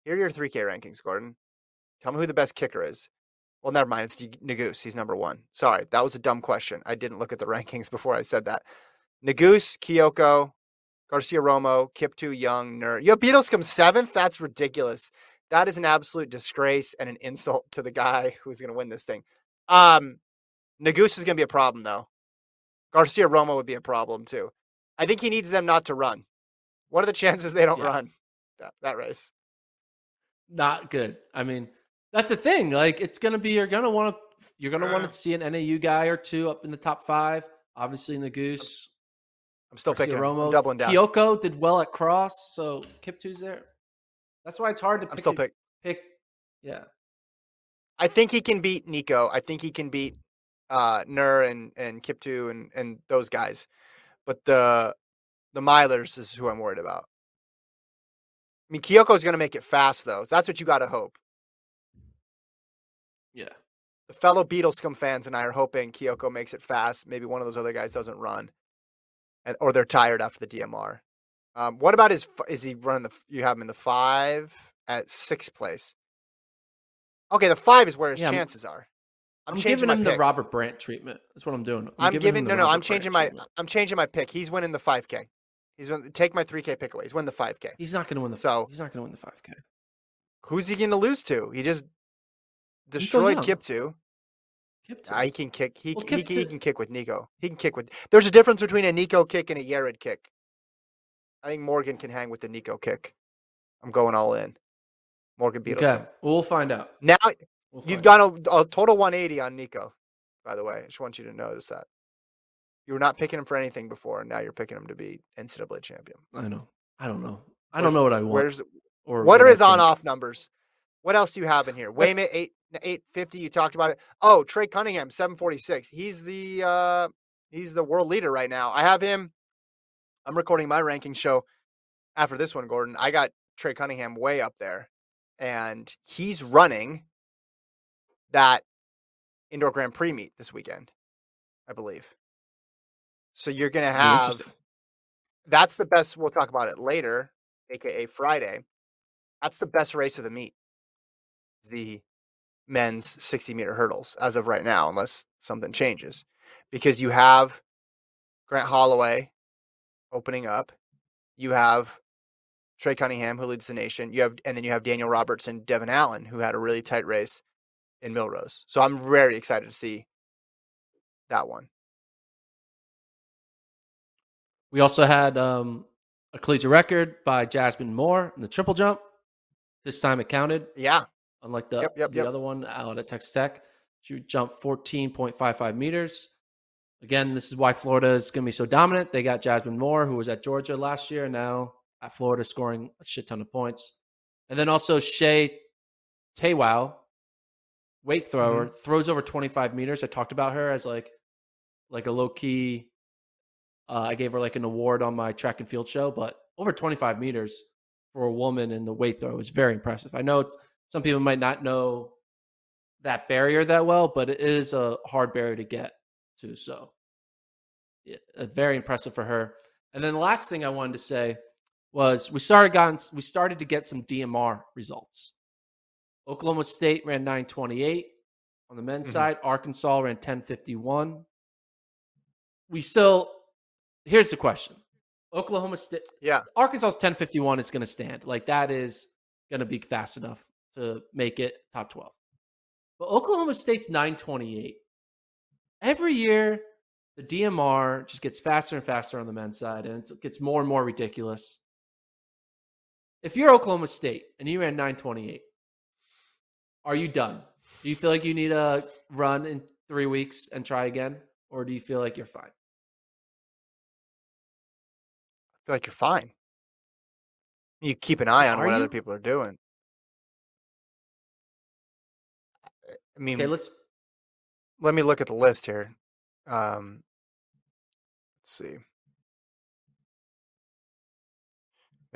Here are your 3K rankings, Gordon. Tell me who the best kicker is. Well, never mind. It's Nuguse. He's number one. Sorry, that was a dumb question. I didn't look at the [laughs] rankings before I said that. Nuguse, Kioko, Garcia Romo, Kiptoo, Young, Nur. Yo, Beadlescomb seventh. That's ridiculous. That is an absolute disgrace and an insult to the guy who's going to win this thing. Um, Nuguse is going to be a problem though. Garcia Romo would be a problem too. I think he needs them not to run. What are the [laughs] chances they don't Yeah. run that, that race? not good. I mean, that's the thing. Like it's gonna be you're gonna want to you're gonna want Uh. to see an NAU guy or two up in the top five. Obviously, Nuguse, I'm still Garcia picking. Romo, I'm doubling down. Kioko did well at cross, so Kiptoo's there. That's why it's hard to pick. I'm pick. still a- pick. pick. Yeah, I think he can beat Nico. I think he can beat uh Nur and and Kiptoo and and those guys. But the the Milers is who I'm worried about. I mean, Kioko's going to make it fast though. That's what you got to hope. yeah. The fellow Beadlescomb fans and I are hoping Kioko makes it fast. Maybe one of those other guys doesn't run, and or they're tired after the DMR. Um, what about his? Is he running the? You have him in the five at sixth place. Okay, the five is where his Yeah, I'm- chances are. I'm, I'm, changing giving him pick. the Robert Brandt treatment. That's what I'm doing. I'm giving, him no no. I'm Robert Brandt changing my treatment. I'm changing my pick. He's winning the 5K. He's win, take my 3K pick away. He's winning the 5K. He's not going to win the. So- he's not going to win the five k. Who's he going to lose to? He just destroyed. Kiptoo. Kiptoo. Ah, he can kick. He, Well, he, he can kick with Nico. He can kick with. There's a difference between a Nico kick and a Yared kick. I think Morgan can hang with the Nico kick. I'm going all in. Morgan beat okay, well, we'll find out. Now We'll you've got a, a total 180 on Nico. By the way, I just want you to notice that you were not picking him for anything before, and now you're picking him to be NCAA champion. I know. I don't know. I Where's- don't know what I want. Where's or what are his on-off numbers? What else do you have in here? Wayment eight eight fifty. You talked about it. Oh, Trey Cunningham seven forty six. He's the uh he's the world leader right now. I have him. I'm recording my ranking show after this one, Gordon. I got Trey Cunningham way up there, and he's running that indoor Grand Prix meet this weekend, I believe. So you're gonna have that's the best. We'll talk about it later, aka Friday. That's the best race of the meet. The men's 60 meter hurdles as of right now, unless something changes, because you have Grant Holloway opening up. You have Trey Cunningham who leads the nation. You have and then you have Daniel Roberts and Devin Allen who had a really tight race in Millrose. So I'm very excited to see that one. We also had um, a collegiate record by Jasmine Moore in the triple jump. This time it counted, Yeah, unlike the, Yep, yep, the yep. other one out at Texas Tech. She jumped 14.55 meters. Again, this is why Florida is going to be so dominant. They got Jasmine Moore, who was at Georgia last year, now at Florida, scoring a shit ton of points. And then also Shay Taiwo, weight thrower, throws over 25 meters. I talked about her as like like a low key. Uh, I gave her like an award on my track and field show, but over 25 meters for a woman in the weight throw is very impressive. I know it's some people might not know that barrier that well, but it is a hard barrier to get to. So, yeah, uh, very impressive for her. And then the last thing I wanted to say was we started gotten we started to get some DMR results. Oklahoma State ran 928 on the men's Mhm. side. Arkansas ran 1051. We still here's the question. Oklahoma State Yeah. Arkansas's 1051 is going to stand. Like that is going to be fast enough to make it top 12. But Oklahoma State's 928. Every year, the DMR just gets faster and faster on the men's side, and it gets more and more ridiculous. If you're Oklahoma State and you ran 928, are you done? Do you feel like you need a run in three weeks and try again? Or do you feel like you're fine? I feel like you're fine. You keep an eye on Are what you? other people are doing. I mean, Okay, let's let me look at the list here. Um, let's see.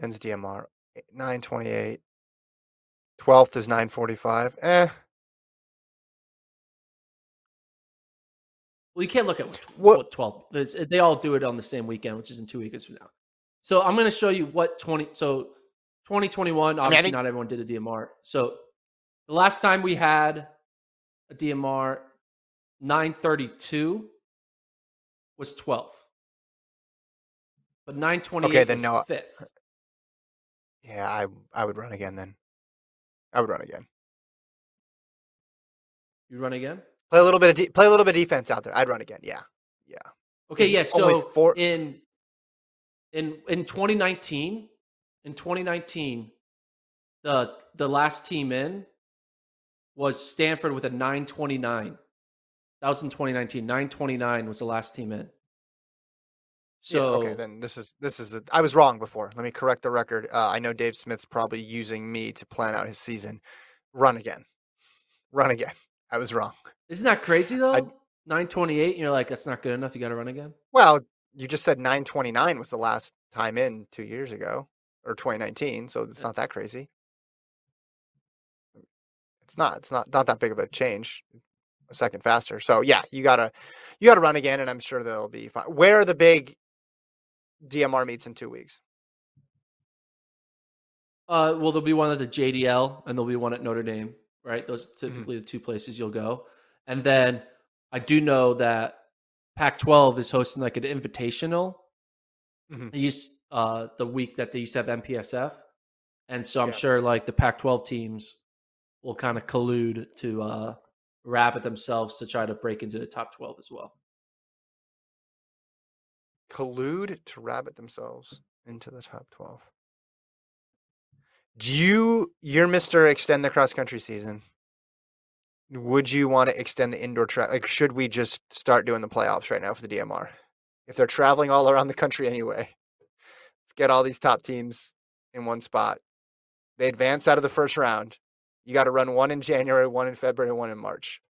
Men's DMR nine twenty eight. Twelfth is nine forty five. Eh. Well, you can't look at what, What- what 12. They all do it on the same weekend, which is in two weeks from now. So I'm going to show you what 20. So 2021, I obviously think- not everyone did a DMR. So the last time we had a DMR, 932 was 12th. But 928 Okay, then no, uh, fifth. Yeah, I I would run again then. I would run again. You run again? Play a little bit of de- play a little bit of defense out there. I'd run again. Yeah, yeah. Okay, yeah. So four- in in in 2019, in 2019, the the last team in was Stanford with a 929. That was in 2019. 929 was the last team in. Yeah, So okay, then this is this is a, I was wrong before. Let me correct the record. Uh, I know Dave Smith's probably using me to plan out his season. Run again, run again. I was wrong. isn't that crazy though? I- 928, and you're like, that's not good enough. You got to run again. Well, you just said 929 was the last time in two years ago or 2019, so it's Yeah. not that crazy. It's not. It's not not that big of a change. A second faster. So yeah, you gotta you gotta run again, and I'm sure they'll be fine. Where are the big DMR meets in two weeks? Uh, well, there'll be one at the JDL and there'll be one at Notre Dame, right? Those Mm-hmm. typically the two places you'll go. And then I do know that Pac-12 is hosting like an invitational. Mhm. They used uh, the week that they used to have MPSF, and so I'm Yeah. sure like the Pac-12 teams will kind of collude to uh, rabbit themselves to try to break into the top 12 as well. collude to rabbit themselves into the top 12. Do you, you're Mr. Extend the cross country season. Would you want to extend the indoor track? Like, should we just start doing the playoffs right now for the DMR? If they're traveling all around the country anyway, let's get all these top teams in one spot. They advance out of the first round. You got to run one in January, one in February, one in March.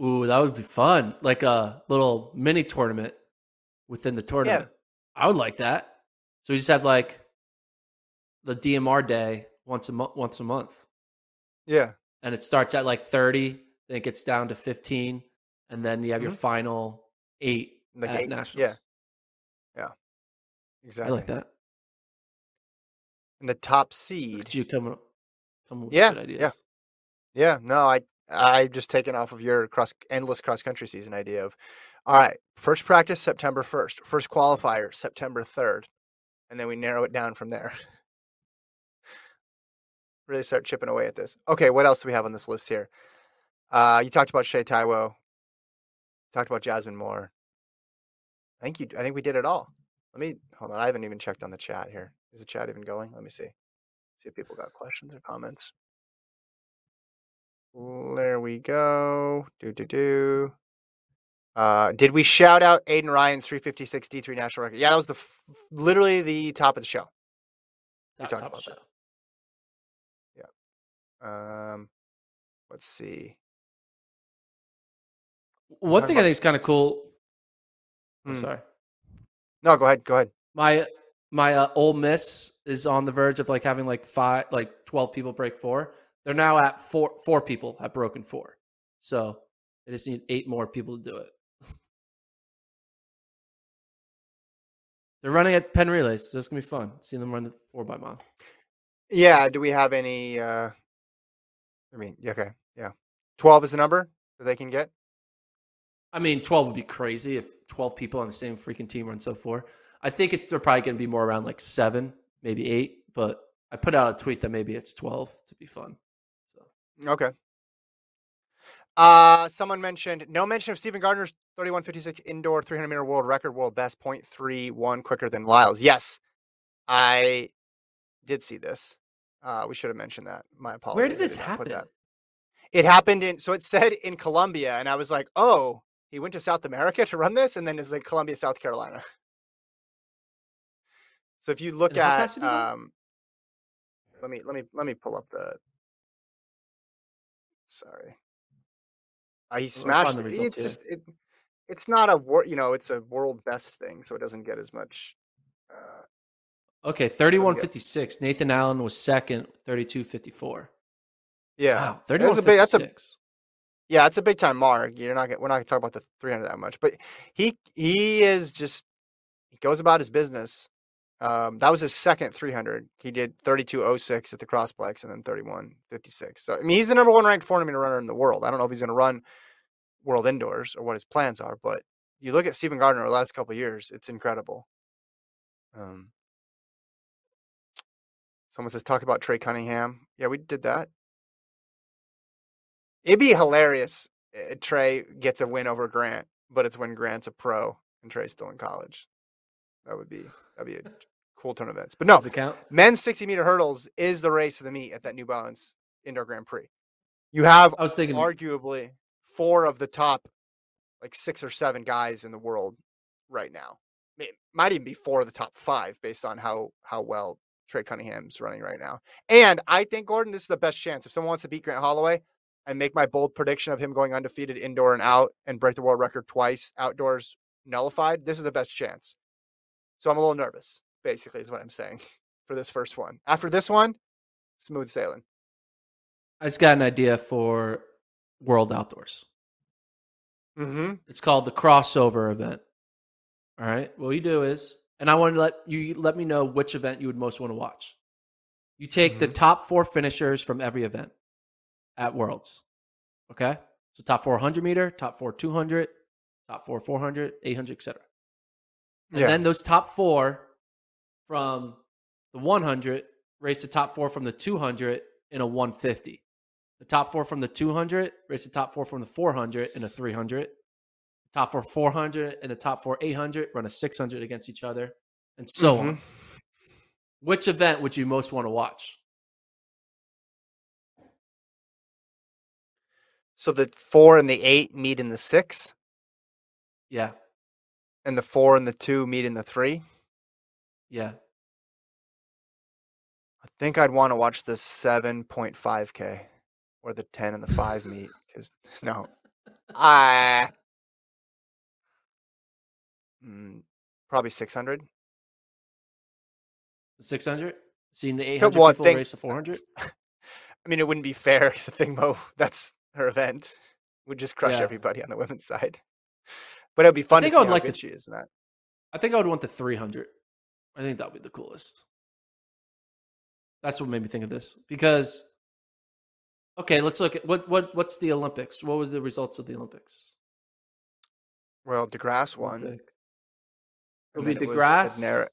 Ooh, that would be fun. Like a little mini tournament within the tournament. Yeah. I would like that. So we just have like the DMR day once a month once a month. Yeah. And it starts at like 30, then it gets down to 15, and then you have your Mhm. final eight Like at eight- nationals. Yeah. I Exactly. I like that. And the top seed. at you come up come with Yeah, good yeah. ideas. Yeah, no, I I've just taken off of your cross endless cross country season idea of all right, first practice September 1st, first qualifier September 3rd, and then we narrow it down from there. [laughs] really start chipping away at this. Okay, what else do we have on this list here? Uh, you talked about Shay Taiwo. Talked about Jasmine Moore. I think you. I think we did it all. Let me hold on. I haven't even checked on the chat here. Is the chat even going? Let me see. See if people got questions or comments. There we go. Do do do. Uh, did we shout out Aiden Ryan's 356 D3 national record? Yeah, that was the f- literally the top of the show. We Top- talked top about show. Yeah. Um, let's see. One thing I think is kind of cool. Hmm. sorry. No, go ahead. Go ahead. My my uh, Ole Miss is on the verge of like having like five, like twelve people break four. They're now at four. Four people have broken four, so they just need eight more people to do it. [laughs] They're running at Penn Relays, so it's gonna be fun seeing them run the four by mile. Yeah. Do we have any? uh I mean, okay, yeah. Twelve is the number that they can get. I mean, twelve would be crazy if twelve people on the same freaking team run so four. I think it's they're probably gonna be more around like seven, maybe eight. But I put out a tweet that maybe it's twelve to be fun. So Okay. Uh, someone mentioned no mention of Steven Gardiner's 3156 indoor 300 meter world record, world best 0.31 quicker than Lyle's. Yes, I did see this. Uh, we should have mentioned that. My apologies. where did this put happen? It happened in so it said in Colombia, and I was like, oh, he went to South America to run this, and then it's like Columbia, South Carolina. So if you look And at fast did he go? um, let me let me let me pull up the. Sorry. Uh, he smashed. the it. results It's here. just it. It's not a wor- you know it's a world best thing, so it doesn't get as much. Uh, Okay, thirty-one fifty-six. Nathan Allen was second, thirty-two fifty-four. yeah, Wow, that's a big. That's a fifty-six. yeah, it's a big time mark. You're not. gonna- We're not going to talk about the 300 that much, but he he is just he goes about his business. Um, that was his second 300. He did 32.06 at the Crossplex and then 31.56. So I mean, he's the number one ranked 400 meter runner in the world. I don't know if he's going to run World Indoors or what his plans are, but you look at Steven Gardiner the last couple years, it's incredible. Um, someone says talk about Trey Cunningham. Yeah, we did that. It'd be hilarious. uh, Trey gets a win over Grant, but it's when Grant's a pro and Trey's still in college. That would be that'd be a cool turn of events. But no, it men's 60 meter hurdles is the race of the meet at that New Balance Indoor Grand Prix. You have I was thinking. arguably four of the top like six or seven guys in the world right now. May- Might even be four of the top five based on how how well Trey Cunningham's running right now. And I think Gordon, this is the best chance. If someone wants to beat Grant Holloway and make my bold prediction of him going undefeated indoor and out and break the world record twice outdoors nullified, this is the best chance. So I'm a little nervous, basically, is what I'm saying [laughs] for this first one. After this one, smooth sailing. I just got an idea for World Outdoors. Mm-hmm. It's called the crossover event. All right. What you do is, and I want to let you let me know which event you would most want to watch. You take the Mhm. top four finishers from every event at Worlds. Okay. So top 400 meter, top four 200, top four 400, 800, etc. And Yeah. then those top four from the 100 race the top four from the 200 in a 150. The top four from the 200 race the top four from the 400 in a 300. The top four 400 and the top four 800 run a 600 against each other, and so on. Mhm. Which event would you most want to watch? So the four and the eight meet in the six, Yeah, and the four and the two meet in the three. yeah. I think I'd want to watch the 7.5K where the 10 and the 5 meet. [laughs] Because, [laughs] no. I. Mm, probably 600. 600? Seeing the 800 well, people think- race the 400. [laughs] I mean, it wouldn't be fair because Athing Mu, that's her event, would just crush Yeah. everybody on the women's side. But it'd be fun I think I would like to- she is in that. I think I would want the 300. I think that would be the coolest. That's what made me think of this because okay, let's look at what what what's the Olympics? What was the results of the Olympics? Well, DeGrasse won. It'll be it DeGrasse. Bednarek,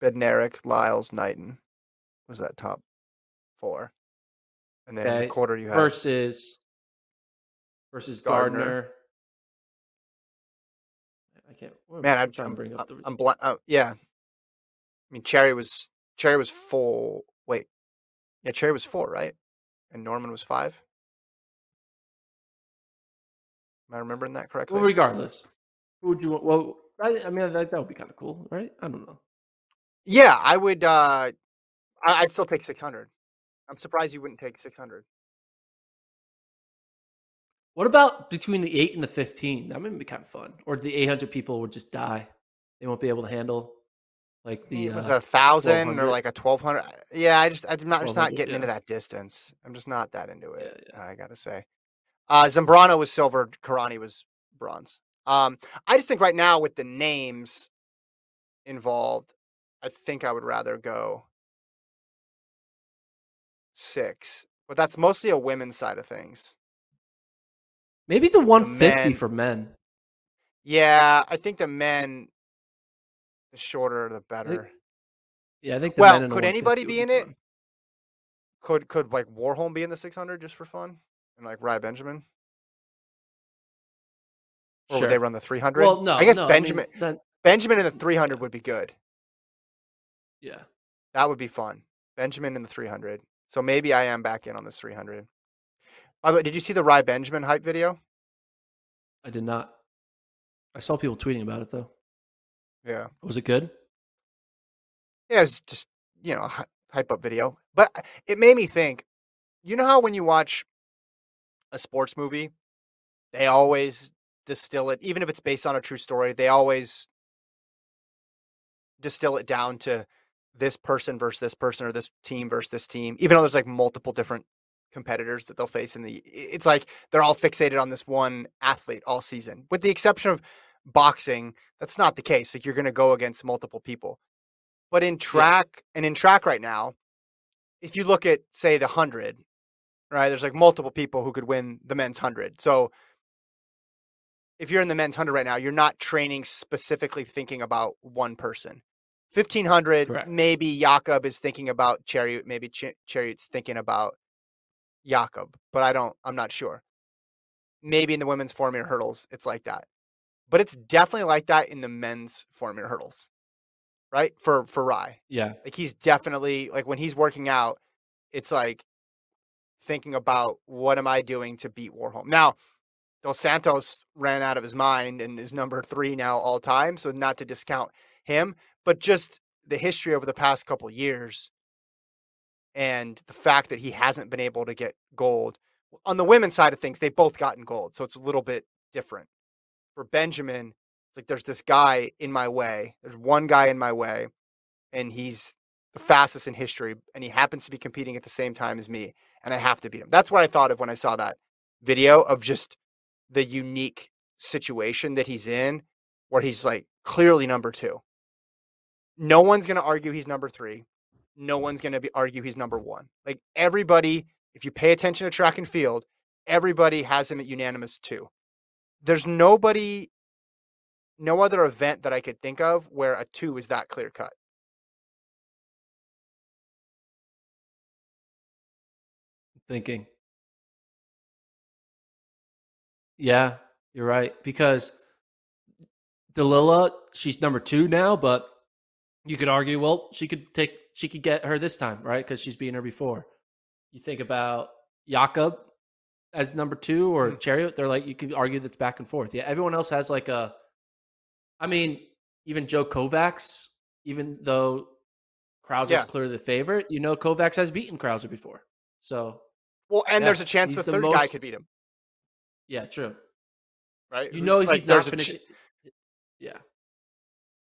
Bednarek, Lyles, Knighton was that top four. And then Okay, the quarter you had versus versus Gardiner. Gardiner. Can't. man. I'm, I'm trying to bring up the. I'm bl- uh, yeah. I mean, Cherry was Cherry was four. Wait, yeah, Cherry was four, right? And Norman was five. Am I remembering that correctly? well, regardless, who would you? want- Well, I, I mean that, that would be kind of cool, right? I don't know. yeah, I would. uh I, I'd still take six hundred. I'm surprised you wouldn't take six hundred. What about between the eight and the fifteen? That might be kind of fun. Or the eight hundred people would just die. They won't be able to handle Like the was uh, a thousand or like a twelve hundred? Yeah, I just I'm not just not 1200, getting into that distance. I'm just not that into it. Yeah, I gotta say. Uh, Zambrano was silver. Kirani was bronze. Um, I just think right now with the names involved, I think I would rather go six, but that's mostly a women's side of things. Maybe the 150 men- for men. Yeah, I think the men, the shorter the better. Yeah, I think. The Well, could anybody be in it? fun. Could could like Warholm be in the 600 just for fun, and like Rai Benjamin, or Sure. would they run the 300? Well, no, I guess no, mean, Benjamin then- Benjamin in the 300 would be good. yeah, That would be fun. Benjamin in the 300. So maybe I am back in on this 300. By the way, did you see the Rai Benjamin hype video? I did not. I saw people tweeting about it though. Yeah. Was it good? Yeah, it's just you know a hype up video, but uh, it made me think. You know how when you watch a sports movie, they always distill it, even if it's based on a true story. They always distill it down to this person versus this person, or this team versus this team. Even though there's like multiple different competitors that they'll face in the it's like they're all fixated on this one athlete all season, with the exception of boxing. That's not the case. Like you're going to go against multiple people. But in track and in track right now, if you look at say the hundred, right, there's like multiple people who could win the men's hundred. So if you're in the men's hundred right now, you're not training specifically thinking about one person. Fifteen hundred, Correct. maybe Jakob is thinking about Cheruiyot, maybe Ch- Cheruiyot's thinking about Jakob, but I don't. I'm not sure. Maybe in the women's four meter hurdles, it's like that, but it's definitely like that in the men's four meter hurdles, right? For for Rai, Yeah, like he's definitely like when he's working out, it's like thinking about what am I doing to beat Warholm. Now, Dos Santos ran out of his mind and is number three now all time. So not to discount him, but just the history over the past couple years and the fact that he hasn't been able to get gold. On the women's side of things, they've both gotten gold. So it's a little bit different. For Benjamin, it's like there's this guy in my way. There's one guy in my way, and he's the fastest in history, and he happens to be competing at the same time as me, and I have to beat him. That's what I thought of when I saw that video of just the unique situation that he's in, where he's like clearly number two. No one's going to argue he's number three. No one's going to argue he's number one. Like everybody, if you pay attention to track and field, everybody has him at unanimous two. There's nobody, no other event that I could think of where a two is that clear cut. thinking. Yeah, you're right. Because Dalilah, she's number two now, but you could argue, well, she could take, she could get her this time, right? Because she's beaten her before. You think about Jakob as number two or Mm. Cheruiyot, they're like, you could argue that's back and forth. Yeah, everyone else has like a, I mean, even Joe Kovacs, even though Crouser's Yeah. clearly the favorite, you know, Kovacs has beaten Krauser before. So, Well, and Yeah, there's a chance the the third guy could beat him, yeah, true. right? You know like, he's not a ch- yeah,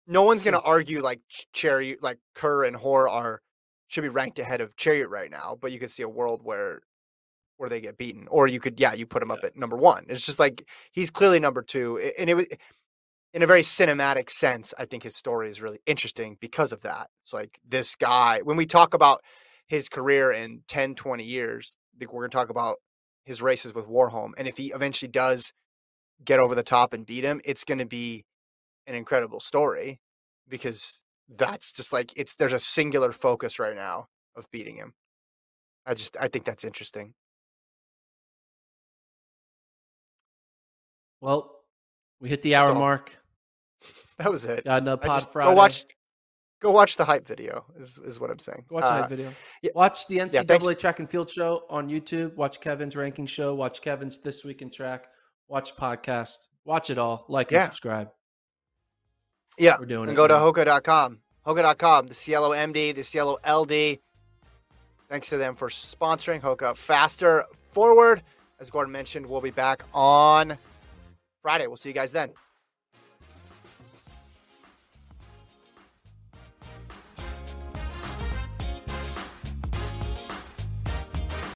no one's going to argue like Ch- Cheruiyot, like Kerr and Hor are should be ranked ahead of Cheruiyot right now, but you could see a world where where they get beaten, or you could, yeah, you put him up Yeah. at number one. It's just like he's clearly number two, and it was in a very cinematic sense. I think his story is really interesting because of that. It's like this guy when we talk about his career in 10, 20 years, I think we're going to talk about his races with Warholm, and if he eventually does get over the top and beat him, it's going to be an incredible story because that's just like it's there's a singular focus right now of beating him. I just I think that's interesting. well, we hit the hour mark. [laughs] That was it. Got another pod Friday. go watch go watch the hype video is is what I'm saying. Go watch Uh, that video. yeah. Watch the NCAA thanks. track and field show on YouTube. Watch Kevin's ranking show. Watch Kevin's this week in track. Watch podcast. Watch it all. Like and subscribe. Yeah, We're doing and it, go to hoka.com. Hoka.com, the Cielo MD, the Cielo LD. Thanks to them for sponsoring Hoka Faster Forward. As Gordon mentioned, we'll be back on Friday. We'll see you guys then.